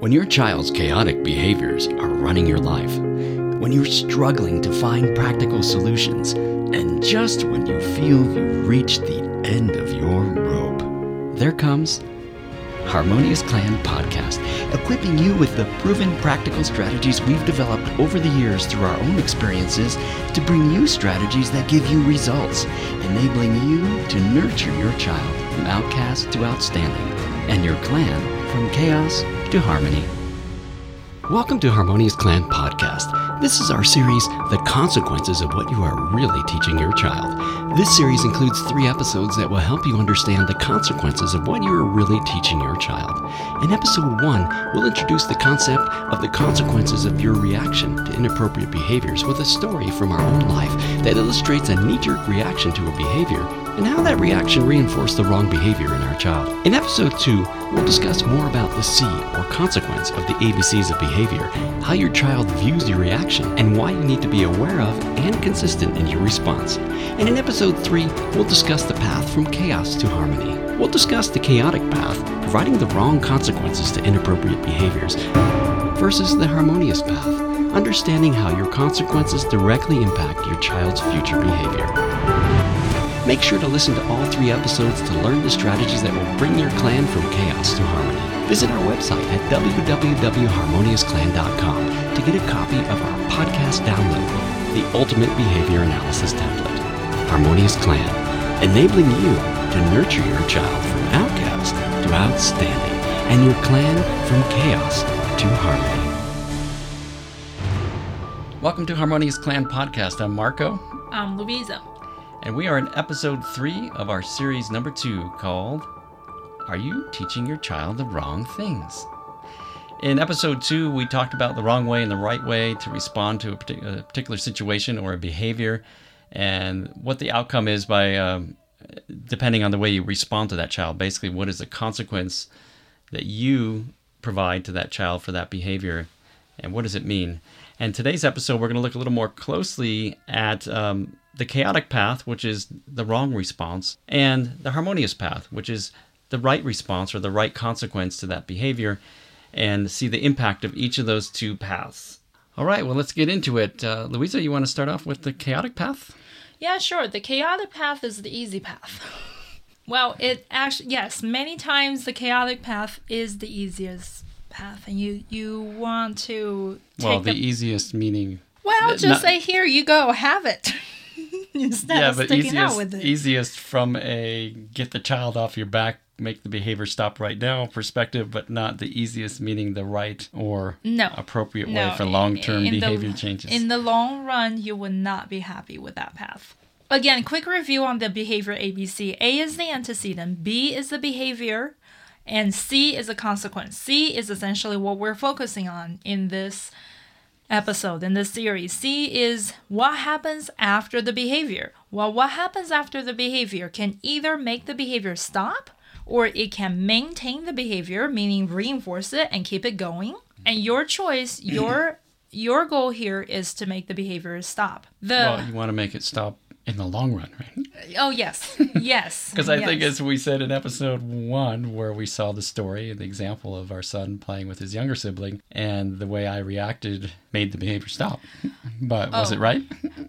When your child's chaotic behaviors are running your life, when you're struggling to find practical solutions, and just when you feel you've reached the end of your rope, there comes Harmonious Clan Podcast, equipping you with the proven practical strategies we've developed over the years through our own experiences to bring you strategies that give you results, enabling you to nurture your child from outcast to outstanding, and your clan from chaos to harmony. Welcome to Harmonious Clan Podcast. This is our series, The Consequences of What You Are Really Teaching Your Child. This series includes three episodes that will help you understand the consequences of what you are really teaching your child. In episode one, we'll introduce the concept of the consequences of your reaction to inappropriate behaviors with a story from our own life that illustrates a knee jerk reaction to a behavior and how that reaction reinforced the wrong behavior in our child. In episode 2, we'll discuss more about the C, or consequence, of the ABCs of behavior, how your child views your reaction, and why you need to be aware of and consistent in your response. And in episode 3, we'll discuss the path from chaos to harmony. We'll discuss the chaotic path, providing the wrong consequences to inappropriate behaviors, versus the harmonious path, understanding how your consequences directly impact your child's future behavior. Make sure to listen to all three episodes to learn the strategies that will bring your clan from chaos to harmony. Visit our website at www.harmoniousclan.com to get a copy of our podcast download, the ultimate behavior analysis template. Harmonious Clan, enabling you to nurture your child from outcast to outstanding, and your clan from chaos to harmony. Welcome to Harmonious Clan Podcast. I'm Marco. I'm Louisa. And we are in episode three of our series number two called Are You Teaching Your Child the Wrong Things? In episode two, we talked about the wrong way and the right way to respond to a, partic- a particular situation or a behavior and what the outcome is by um, depending on the way you respond to that child. Basically, what is the consequence that you provide to that child for that behavior and what does it mean? And today's episode, we're going to look a little more closely at um, the chaotic path, which is the wrong response, and the harmonious path, which is the right response or the right consequence to that behavior, and see the impact of each of those two paths. All right, well, let's get into it. Uh, Louisa, you want to start off with the chaotic path? Yeah, sure. The chaotic path is the easy path. well, it actually, yes, many times the chaotic path is the easiest path, and you you want to. well, the, the easiest meaning. Well, just not, say here you go, have it. Instead yeah, but easiest, easiest from a get the child off your back, make the behavior stop right now perspective, but not the easiest, meaning the right or no, appropriate no. way for long term behavior the, changes. In the long run, you would not be happy with that path. Again, quick review on the behavior ABC. A is the antecedent, B is the behavior, and C is a consequence. C is essentially what we're focusing on in this episode, in this series. C is what happens after the behavior. Well, what happens after the behavior can either make the behavior stop or it can maintain the behavior, meaning reinforce it and keep it going. And your choice, your your goal here is to make the behavior stop. The well, you want to make it stop in the long run, right? Oh yes, yes. Because I yes. think, as we said in episode one, where we saw the story and the example of our son playing with his younger sibling, and the way I reacted made the behavior stop. But was oh, it right?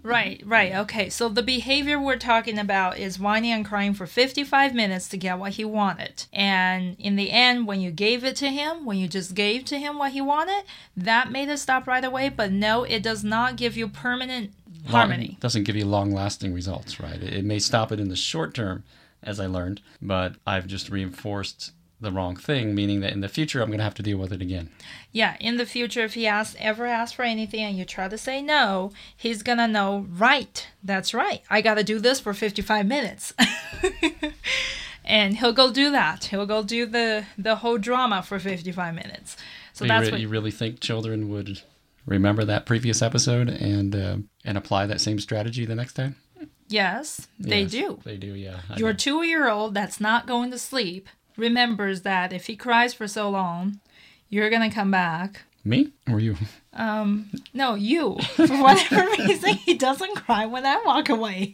right, right. Okay, so the behavior we're talking about is whining and crying for 55 minutes to get what he wanted. And in the end, when you gave it to him, when you just gave to him what he wanted, that made it stop right away. But no, it does not give you permanent harmony. doesn't give you long lasting results, right? It, it may stop it in the short term, as I learned, but I've just reinforced the wrong thing, meaning that in the future I'm going to have to deal with it again. Yeah, in the future, if he asks, ever asks for anything and you try to say no, he's going to know, right, that's right. I got to do this for 55 minutes. and he'll go do that. He'll go do the, the whole drama for 55 minutes. So, that's you, re- what you really think children would remember that previous episode and uh, and apply that same strategy the next time? Yes, they yes, do. They do, yeah. I Your two year old that's not going to sleep remembers that if he cries for so long, you're going to come back. Me or you? Um, no, you. For whatever reason, he doesn't cry when I walk away.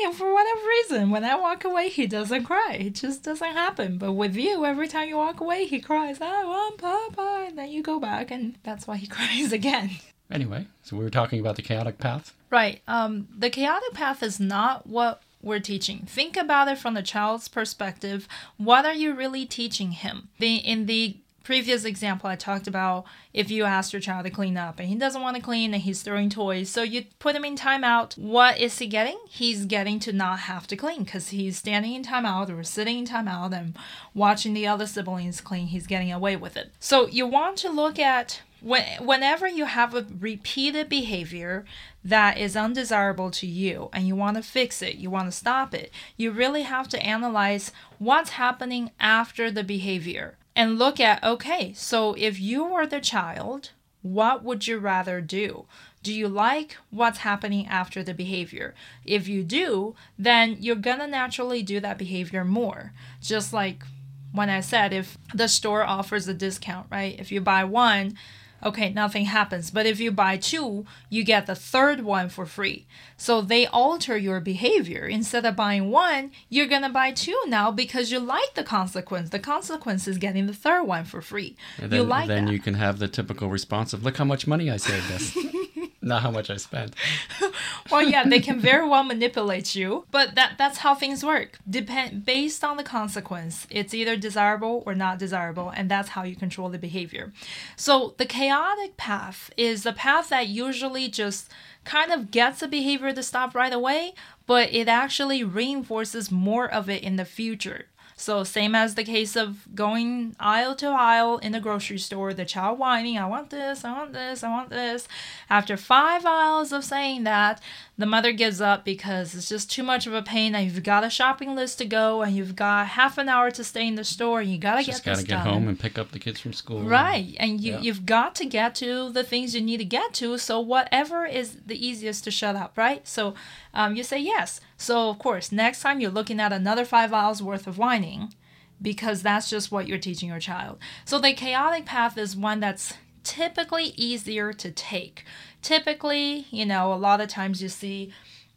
And for whatever reason, when I walk away, he doesn't cry. It just doesn't happen. But with you, every time you walk away, he cries, I want Papa. And then you go back, and that's why he cries again. Anyway, so we were talking about the chaotic path. Right. Um, the chaotic path is not what we're teaching. Think about it from the child's perspective. What are you really teaching him? The in the previous example I talked about if you ask your child to clean up and he doesn't want to clean and he's throwing toys, so you put him in timeout. What is he getting? He's getting to not have to clean because he's standing in timeout or sitting in timeout and watching the other siblings clean. He's getting away with it. So you want to look at when, whenever you have a repeated behavior that is undesirable to you and you want to fix it, you want to stop it, you really have to analyze what's happening after the behavior and look at okay, so if you were the child, what would you rather do? Do you like what's happening after the behavior? If you do, then you're gonna naturally do that behavior more. Just like when I said, if the store offers a discount, right? If you buy one, okay, nothing happens. But if you buy two, you get the third one for free. So they alter your behavior. Instead of buying one, you're going to buy two now because you like the consequence. The consequence is getting the third one for free. And then, you like then that. you can have the typical response of, look how much money I saved us. Not how much I spent. well, yeah, they can very well manipulate you, but that that's how things work. Depend based on the consequence. It's either desirable or not desirable, and that's how you control the behavior. So the chaotic path is the path that usually just kind of gets the behavior to stop right away, but it actually reinforces more of it in the future. So same as the case of going aisle to aisle in the grocery store, the child whining, I want this, I want this, I want this. After five aisles of saying that, the mother gives up because it's just too much of a pain and you've got a shopping list to go and you've got half an hour to stay in the store and you gotta Just get got this to get done. home and pick up the kids from school. Right, and you Yeah. you've got to get to the things you need to get to. So whatever is the easiest to shut up, right? So um, you say yes. So of course, next time you're looking at another five hours worth of whining, because that's just what you're teaching your child. So the chaotic path is one that's typically easier to take. Typically, you know, a lot of times you see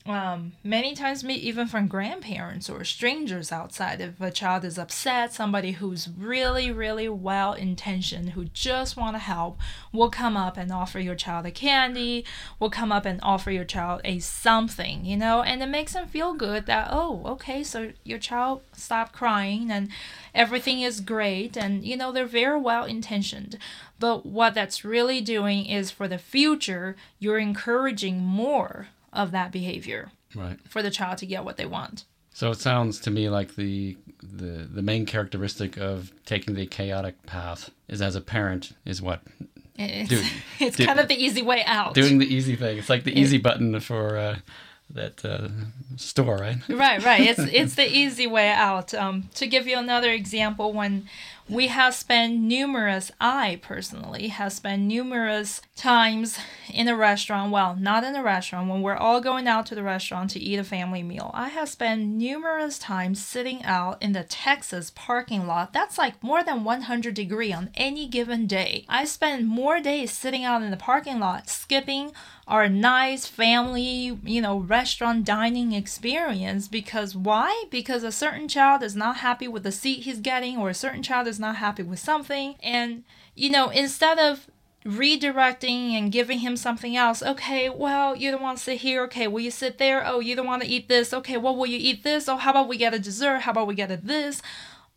um, many times me even from grandparents or strangers outside if a child is upset somebody who's really really well intentioned who just want to help will come up and offer your child a candy will come up and offer your child a something you know? And it makes them feel good that oh okay so your child stopped crying and everything is great and you know they're very well intentioned but what that's really doing is for the future you're encouraging more of that behavior Right. for the child to get what they want. So it sounds to me like the the the main characteristic of taking the chaotic path is as a parent is what It's, Dude, it's dude, kind of the easy way out. doing the easy thing. It's like the easy button for uh, that uh, store, right? right, right. It's it's the easy way out. Um, to give you another example, when we have spent numerous, I personally have spent numerous times in a restaurant. Well, not in a restaurant. When we're all going out to the restaurant to eat a family meal, I have spent numerous times sitting out in the Texas parking lot. That's like more than 100 degree on any given day. I spend more days sitting out in the parking lot, skipping our nice family, you know, restaurant dining experience because why? Because a certain child is not happy with the seat he's getting or a certain child is not happy with something and you know, instead of redirecting and giving him something else. Okay, well, you don't want to sit here. Okay, will you sit there? Oh, you don't want to eat this. Okay, well, will you eat this? Oh, how about we get a dessert? How about we get a this?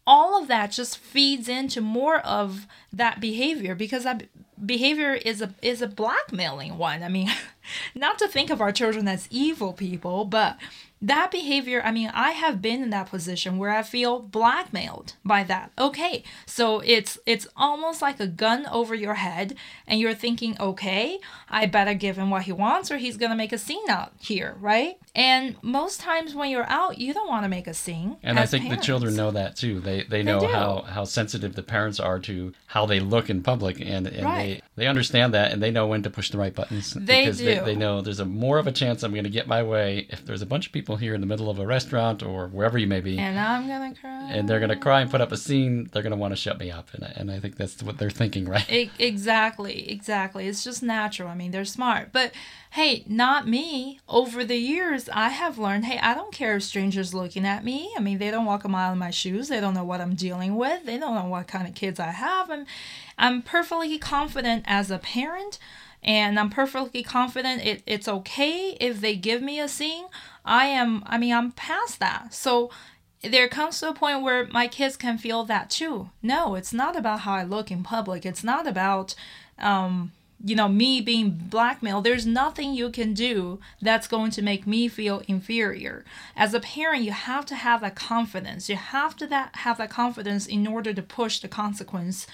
All of that just feeds into more of that behavior because that behavior is a is a blackmailing one. I mean, not to think of our children as evil people, but that behavior, I mean, I have been in that position where I feel blackmailed by that. Okay, so it's it's almost like a gun over your head, and you're thinking, okay, I better give him what he wants, or he's gonna make a scene out here, right? And most times when you're out, you don't want to make a scene. And I think parents. the children know that too. They they know do. how, how sensitive the parents are to how they look in public, and, and Right. they, they understand that, and they know when to push the right buttons They because They, do. they know there's a more of a chance I'm going to get my way if there's a bunch of people here in the middle of a restaurant or wherever you may be, And I'm gonna cry. and they're gonna cry and put up a scene. They're gonna want to shut me up, and I, and I think that's what they're thinking, right? E- exactly, exactly. It's just natural. I mean, they're smart. But hey, not me. Over the years, I have learned hey, I don't care if strangers looking at me. I mean, they don't walk a mile in my shoes. They don't know what I'm dealing with. They don't know what kind of kids I have. I'm, I'm perfectly confident as a parent. And I'm perfectly confident it, it's okay if they give me a scene. I am, I mean, I'm past that. So there comes to a point where my kids can feel that too. No, it's not about how I look in public. It's not about, um, you know, me being blackmailed. There's nothing you can do that's going to make me feel inferior. As a parent, you have to have that confidence. You have to that have that confidence in order to push the consequence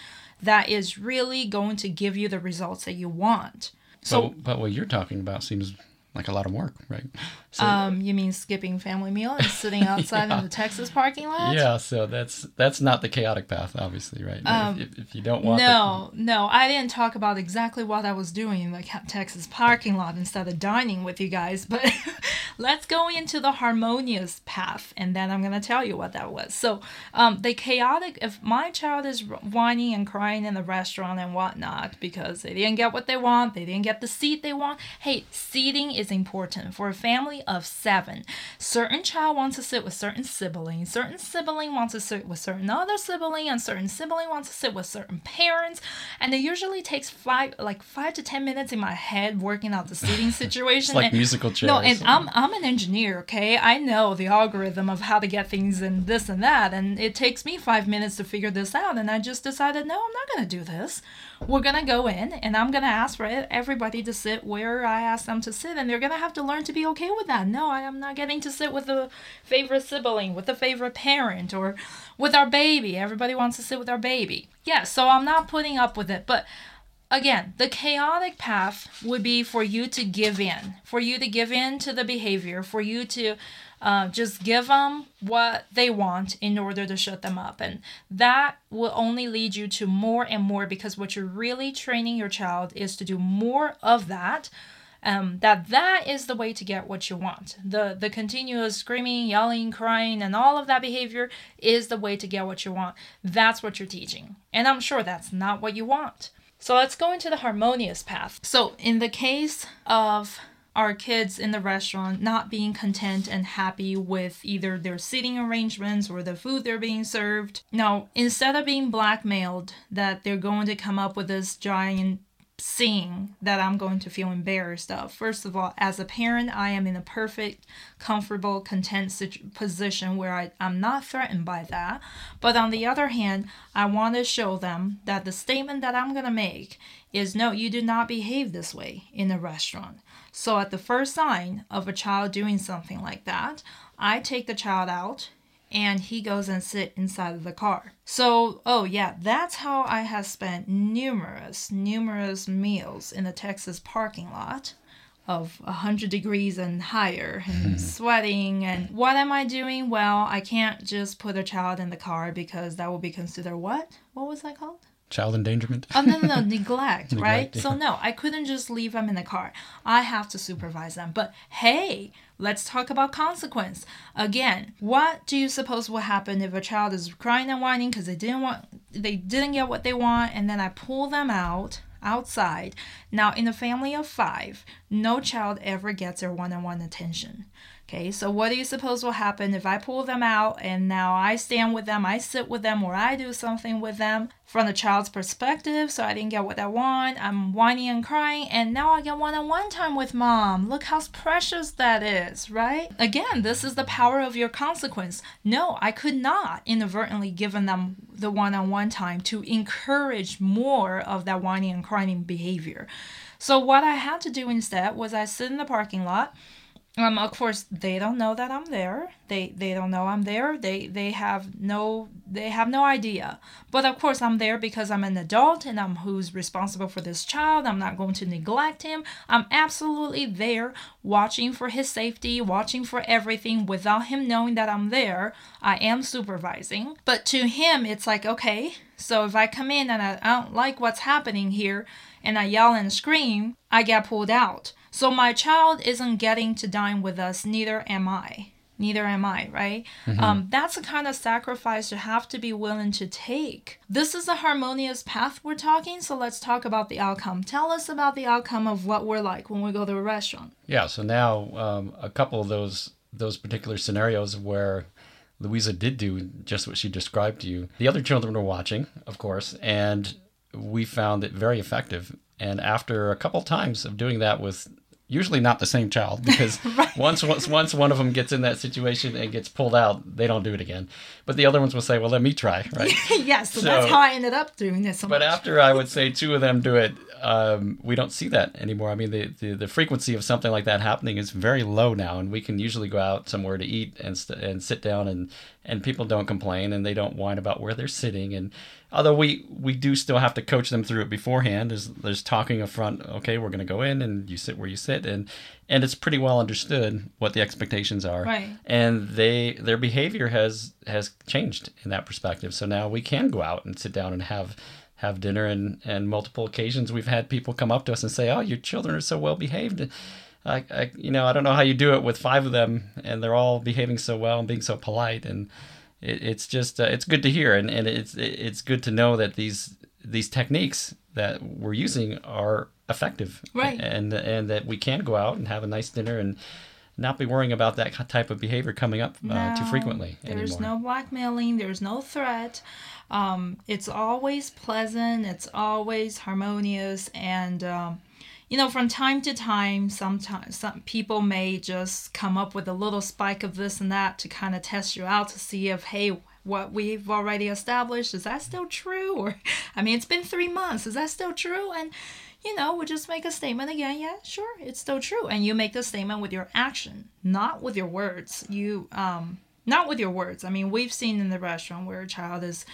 that is really going to give you the results that you want. So, but, but what you're talking about seems like a lot of work, right? So, um, you mean skipping family meal and sitting outside in the Texas parking lot? yeah, so that's that's not the chaotic path, obviously, right? Um, if, if you don't want, No, no, I didn't talk about exactly what I was doing in the Texas parking lot instead of dining with you guys, but let's go into the harmonious path and then I'm going to tell you what that was. So, um, the chaotic, if my child is whining and crying in the restaurant and whatnot because they didn't get what they want, they didn't get the seat they want, hey, seating is important for a family of seven. Certain child wants to sit with certain sibling, certain sibling wants to sit with certain other sibling, and certain sibling wants to sit with certain parents. And it usually takes five, like five to ten minutes in my head working out the seating situation. it's like and- musical chairs. no, and I'm I'm an engineer, okay? I know the algorithm of how to get things and this and that, and it takes me five minutes to figure this out. And I just decided, no, I'm not gonna do this. We're gonna go in, and I'm gonna ask for everybody to sit where I ask them to sit, and they're gonna have to learn to be okay with that. No, I am not getting to sit with a favorite sibling, with a favorite parent, or with our baby. Everybody wants to sit with our baby. Yeah, so I'm not putting up with it, but again, the chaotic path would be for you to give in, for you to give in to the behavior, for you to uh, just give them what they want in order to shut them up. And that will only lead you to more and more because what you're really training your child is to do more of that. Um, that that is the way to get what you want. The the continuous screaming, yelling, crying, and all of that behavior is the way to get what you want. That's what you're teaching. And I'm sure that's not what you want. So let's go into the harmonious path. So, in the case of our kids in the restaurant not being content and happy with either their seating arrangements or the food they're being served, now instead of being blackmailed that they're going to come up with this giant scene that I'm going to feel embarrassed of. First of all, as a parent, I am in a perfect, comfortable, content position where I, I'm not threatened by that. But on the other hand, I want to show them that the statement that I'm going to make is no, you do not behave this way in a restaurant. So at the first sign of a child doing something like that, I take the child out and he goes and sit inside of the car. So, oh yeah, that's how I have spent numerous, numerous meals in the Texas parking lot of 100 degrees and higher and hmm. sweating and what am I doing? Well, I can't just put a child in the car because that will be considered what? What was that called? Child endangerment. Oh no, no, no, neglect, right? Neglect, So no, I couldn't just leave them in the car. I have to supervise them. But hey, let's talk about consequence. Again, what do you suppose will happen if a child is crying and whining because they didn't want they didn't get what they want and then I pull them out outside. Now, in a family of 5, no child ever gets their one-on-one attention. Okay, so what do you suppose will happen if I pull them out and now I stand with them, I sit with them, or I do something with them from the child's perspective? So I didn't get what I want, I'm whining and crying, and now I get one on one time with mom. Look how precious that is, right? Again, this is the power of your consequence. No, I could not inadvertently given them the one on one time to encourage more of that whining and crying behavior. So what I had to do instead was I sit in the parking lot um, of course, they don't know that I'm there. They they don't know I'm there. They they have no they have no idea. But of course, I'm there because I'm an adult and I'm who's responsible for this child. I'm not going to neglect him. I'm absolutely there, watching for his safety, watching for everything without him knowing that I'm there. I am supervising. But to him, it's like okay. So if I come in and I, I don't like what's happening here, and I yell and scream, I get pulled out. So my child isn't getting to dine with us, neither am I. Neither am I, right? Um, that's the kind of sacrifice you have to be willing to take. This is a harmonious path we're talking, so let's talk about the outcome. Tell us about the outcome of what we're like when we go to a restaurant. Yeah. So now um, a couple of those those particular scenarios where Louisa did do just what she described to you. The other children were watching, of course, and we found it very effective. And after a couple times of doing that with usually not the same child because once once once one of them gets in that situation and gets pulled out, they don't do it again. But the other ones will say, "Well, let me try," right? yes, so, that's how I ended up doing this. So But much. after I would say two of them do it, um, we don't see that anymore. I mean, the, the, the frequency of something like that happening is very low now, and we can usually go out somewhere to eat and st- and sit down, and and people don't complain and they don't whine about where they're sitting. And although we we do still have to coach them through it beforehand, there's there's talking up front. Okay, we're going to go in, and you sit where you sit, and and it's pretty well understood what the expectations are Right. and they their behavior has has changed in that perspective so now we can go out and sit down and have have dinner and and multiple occasions we've had people come up to us and say oh your children are so well behaved I, I you know i don't know how you do it with five of them and they're all behaving so well and being so polite and it, it's just uh, it's good to hear and, and it's it's good to know that these these techniques that we're using are effective Right. and and that we can go out and have a nice dinner and not be worrying about that type of behavior coming up uh, too No, frequently There's anymore. no blackmailing. There's no threat. Um, it's always pleasant. It's always harmonious, and um, you know, from time to time, sometimes some people may just come up with a little spike of this and that to kind of test you out to see if hey. What we've already established is that still true? Or, I mean, it's been three months. Is that still true? And you know, we just make a statement again. Yeah, sure, it's still true. And you make the statement with your action, not with your words. You um not with your words. I mean, we've seen in the restaurant where a child is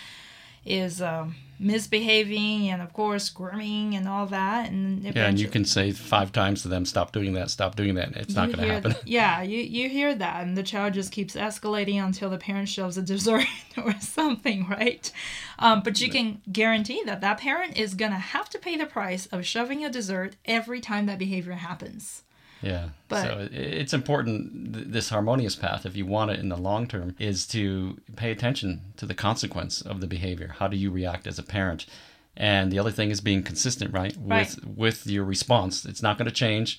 is um, misbehaving and of course grooming and all that and Yeah, and you can say five times to them, "Stop doing that! Stop doing that!" It's not going to happen. th- yeah, you, you hear that, and the child just keeps escalating until the parent shoves a dessert or something, right? Um, but you can guarantee that that parent is gonna have to pay the price of shoving a dessert every time that behavior happens. Yeah. But- so it's important. This harmonious path, if you want it in the long term, is to pay attention to the consequence of the behavior. How do you react as a parent? And the other thing is being consistent, right? Right. With with your response. It's not going to change.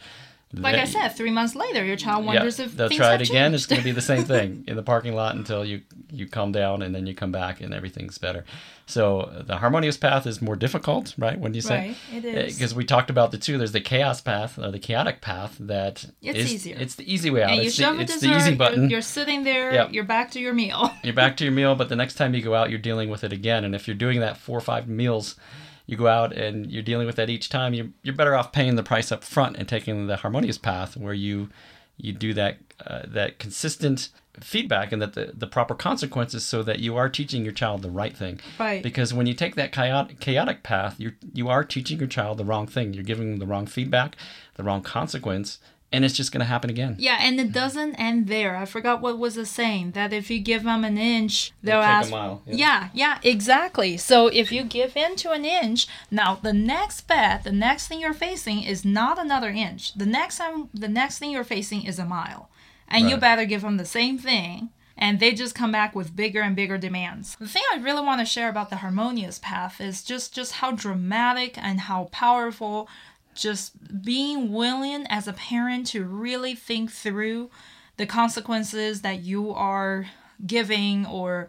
Like I said, three months later, your child wonders if they'll try it again. It's going to be the same thing in the parking lot until you you calm down, and then you come back, and everything's better. So the harmonious path is more difficult, right? When you say Right, it eh, is. because we talked about the two. There's the chaos path or the chaotic path that It's is- easier. It's the easy way out. and you it's shove the, a dessert, easy you're- button. You're, sitting there, Yep. you're back to your meal. You're back to your meal, but the next time you go out, you're dealing with it again. And if you're doing that four or five meals, you go out and you're dealing with that each time. You're you're better off paying the price up front and taking the harmonious path where you you do that uh, that consistent feedback and that the, the proper consequences so that you are teaching your child the right thing Right. because when you take that chaotic, chaotic path you you are teaching your child the wrong thing you're giving them the wrong feedback the wrong consequence and it's just going to happen again Yeah, and it doesn't end there. I forgot what was the saying that if you give them an inch, they'll take a ask. mile, yeah. Yeah. yeah, exactly. So if you give in to an inch, now the next bet, the next thing you're facing is not another inch. The next time, the next thing you're facing is a mile, and you better give them the same thing. And they just come back with bigger and bigger demands. The thing I really want to share about the harmonious path is just just how dramatic and how powerful just being willing as a parent to really think through the consequences that you are giving or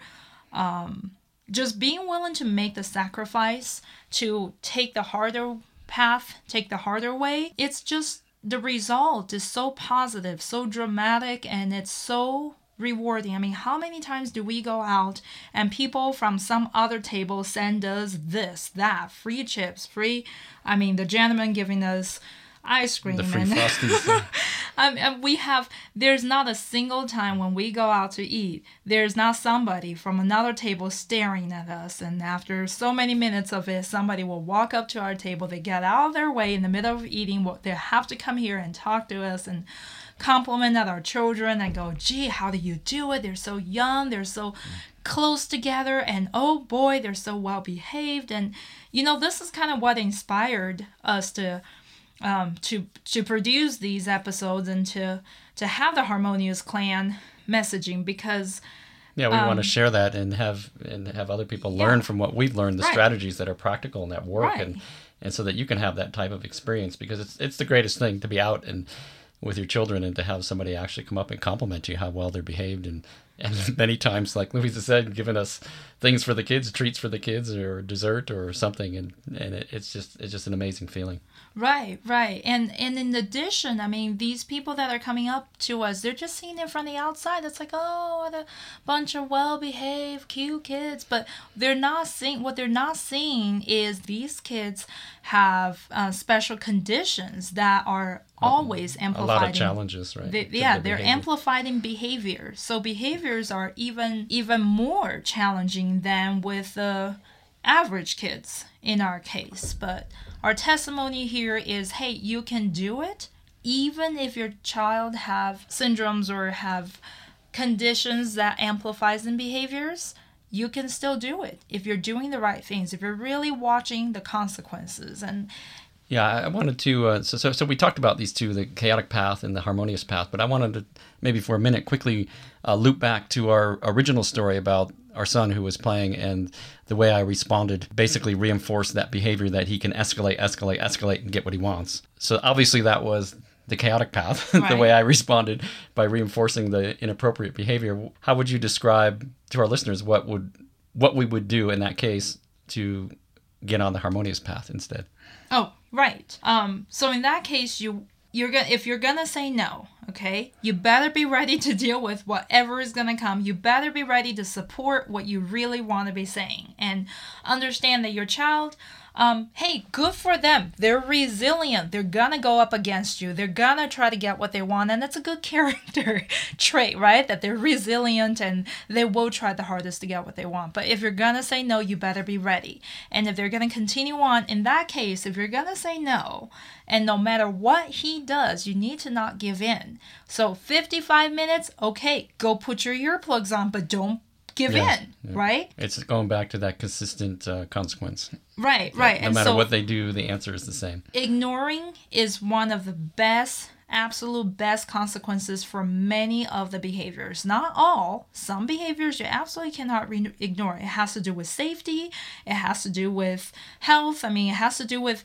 um, just being willing to make the sacrifice to take the harder path, take the harder way. It's just the result is so positive, so dramatic, and it's so rewarding. I mean, how many times do we go out and people from some other table send us this, that, free chips, free, I mean, the gentleman giving us ice cream the free and frosties um, and we have there's not a single time when we go out to eat there's not somebody from another table staring at us. And after so many minutes of it somebody will walk up to our table they get out of their way in the middle of eating they have to come here and talk to us and compliment at our children and go gee how do you do it? They're so young they're so close together and oh boy they're so well behaved. And you know this is kind of what inspired us to um, to to produce these episodes and to to have the harmonious clan messaging because Yeah, we want Um, to share that and have and have other people learn from what we've learned, the Right. strategies that are practical and that work, Right. and and so that you can have that type of experience because it's it's the greatest thing to be out and with your children and to have somebody actually come up and compliment you how well they're behaved and and many times like Louisa said giving us things for the kids treats for the kids or dessert or something and and it, it's just it's just an amazing feeling Right, right. And and in addition, I mean, these people that are coming up to us, they're just seeing it from the outside. It's like, oh, what a bunch of well-behaved, cute kids. But they're not seeing what they're not seeing is these kids have uh, special conditions that are always a amplified. lot of challenges right They, yeah, the they're behavior. amplifying behavior. So behaviors are even even more challenging than with the average kids in our case. But our testimony here is, hey, you can do it even if your child have syndromes or have conditions that amplifies in behaviors. You can still do it if you're doing the right things, if you're really watching the consequences and Yeah, I wanted to. Uh, so, so, so we talked about these two, the chaotic path and the harmonious path. But I wanted to maybe for a minute quickly uh, loop back to our original story about our son who was playing and the way I responded basically reinforced that behavior that he can escalate, escalate, escalate, and get what he wants. So obviously that was the chaotic path, the way I responded by reinforcing the inappropriate behavior. How would you describe to our listeners what would what we would do in that case to get on the harmonious path instead? Oh, right. Um, so in that case, you you're gonna if you're gonna say no, okay, you better be ready to deal with whatever is gonna come. You better be ready to support what you really want to be saying and understand that your child. Um, hey, good for them. They're resilient. They're gonna go up against you. They're gonna try to get what they want, and that's a good character trait, right? That they're resilient and they will try the hardest to get what they want. But if you're gonna say no, you better be ready. And if they're gonna continue on, in that case, if you're gonna say no, and no matter what he does, you need to not give in. So 55 minutes, okay, go put your earplugs on, but don't give Yes, in, right? It's going back to that consistent uh, consequence. Right, right. No and matter so what they do, the answer is the same. ignoring is one of the best absolute best consequences for many of the behaviors. Not all. Some behaviors you absolutely cannot re- ignore. It has to do with safety. It has to do with health. I mean it has to do with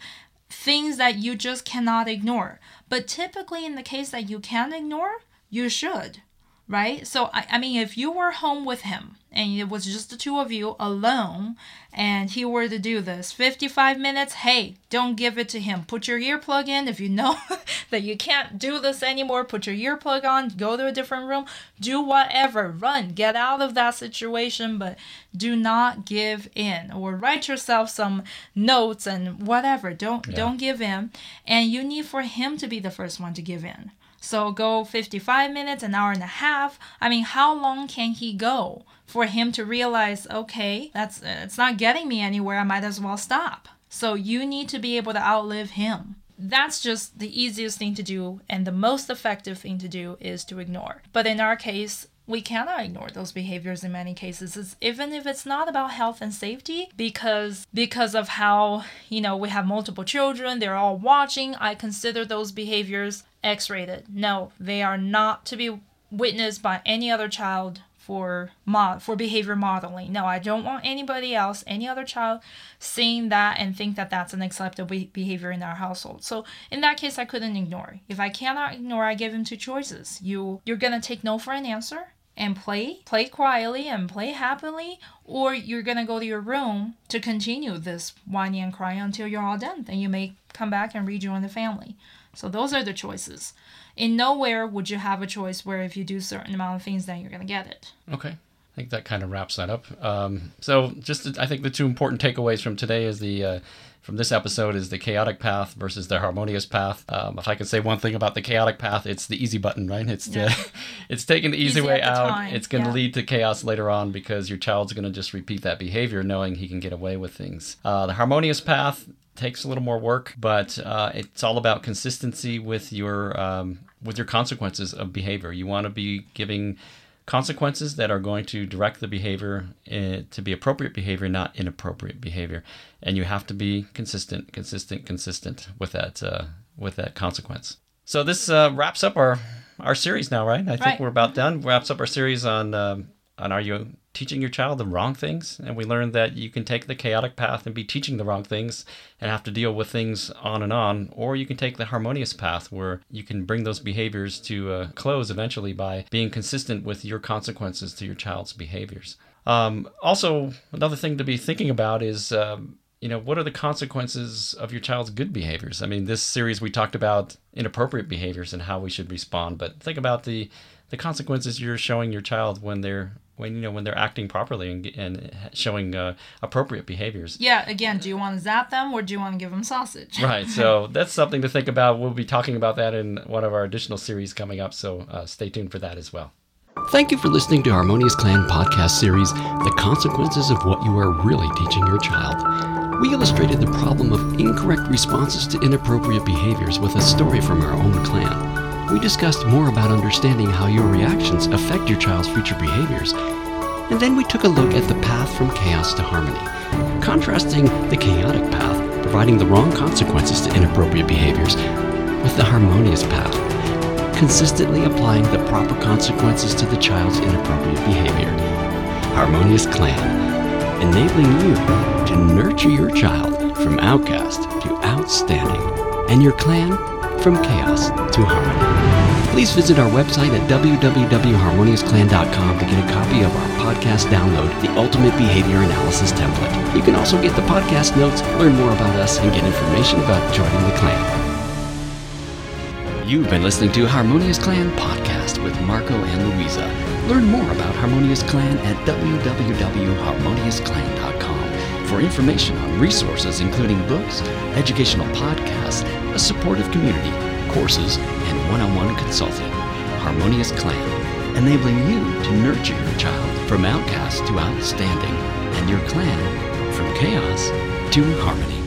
things that you just cannot ignore. But typically in the case that you can ignore you should right? So I, I mean, if you were home with him and it was just the two of you alone, and he were to do this 55 minutes, hey, don't give it to him. Put your earplug in. If you know that you can't do this anymore, put your earplug on. Go to a different room. Do whatever. Run. Get out of that situation, but do not give in. Or write yourself some notes and whatever. Don't don't give in. And you need for him to be the first one to give in. So go 55 minutes, an hour and a half. I mean, how long can he go for him to realize, okay, that's it's not getting me anywhere. I might as well stop. So you need to be able to outlive him. That's just the easiest thing to do and the most effective thing to do is to ignore. But in our case, we cannot ignore those behaviors in many cases it's, even if it's not about health and safety because because of how you know we have multiple children they're all watching i consider those behaviors x-rated. No they are not to be witnessed by any other child for mod for behavior modeling. No i don't want anybody else any other child seeing that and think that that's an acceptable be- behavior in our household. So in that case i couldn't ignore. If i cannot ignore i give him two choices. You you're gonna take no for an answer and play, play quietly and play happily, or you're gonna go to your room to continue this whining and crying until you're all done. Then you may come back and rejoin the family. So those are the choices. In nowhere would you have a choice where if you do certain amount of things, then you're gonna get it. Okay. I think that kind of wraps that up. Um, so, just I think the two important takeaways from today is the uh, from this episode is the chaotic path versus the harmonious path. Um, if I could say one thing about the chaotic path, it's the easy button, right? It's the, it's taking the easy, Easy way the out. time, It's going to yeah. lead to chaos later on because your child's going to just repeat that behavior, knowing he can get away with things. Uh, the harmonious path takes a little more work, but uh, it's all about consistency with your um, with your consequences of behavior. You want to be giving consequences that are going to direct the behavior uh, to be appropriate behavior, not inappropriate behavior. And you have to be consistent, consistent, consistent with that uh, with that consequence. So this uh, wraps up our our series now, right? I think Right. we're about done. Wraps up our series on um, on are you teaching your child the wrong things? And we learned that you can take the chaotic path and be teaching the wrong things and have to deal with things on and on, or you can take the harmonious path where you can bring those behaviors to a close eventually by being consistent with your consequences to your child's behaviors. Um, also, another thing to be thinking about is. Um, you know, what are the consequences of your child's good behaviors? I mean, this series we talked about inappropriate behaviors and how we should respond, but think about the the consequences you're showing your child when they're when you know when they're acting properly and, and showing uh, appropriate behaviors. Yeah, again, do you want to zap them or do you want to give them sausage? Right. So that's something to think about. We'll be talking about that in one of our additional series coming up. So uh, stay tuned for that as well. Thank you for listening to Harmonious Clan podcast series, The Consequences of What You Are Really Teaching Your Child. We illustrated the problem of incorrect responses to inappropriate behaviors with a story from our own clan. We discussed more about understanding how your reactions affect your child's future behaviors. And then we took a look at the path from chaos to harmony, contrasting the chaotic path, providing the wrong consequences to inappropriate behaviors, with the harmonious path, consistently applying the proper consequences to the child's inappropriate behavior. Harmonious Clan, enabling you to nurture your child from outcast to outstanding, and your clan from chaos to harmony. Please visit our website at www.harmoniousclan.com to get a copy of our podcast download, The Ultimate Behavior Analysis Template. You can also get the podcast notes, learn more about us, and get information about joining the clan. You've been listening to Harmonious Clan Podcast with Marco and Louisa. Learn more about Harmonious Clan at www.harmoniousclan.com for information on resources including books, educational podcasts, a supportive community, courses, and one-on-one consulting. Harmonious Clan, enabling you to nurture your child from outcast to outstanding, and your clan from chaos to harmony.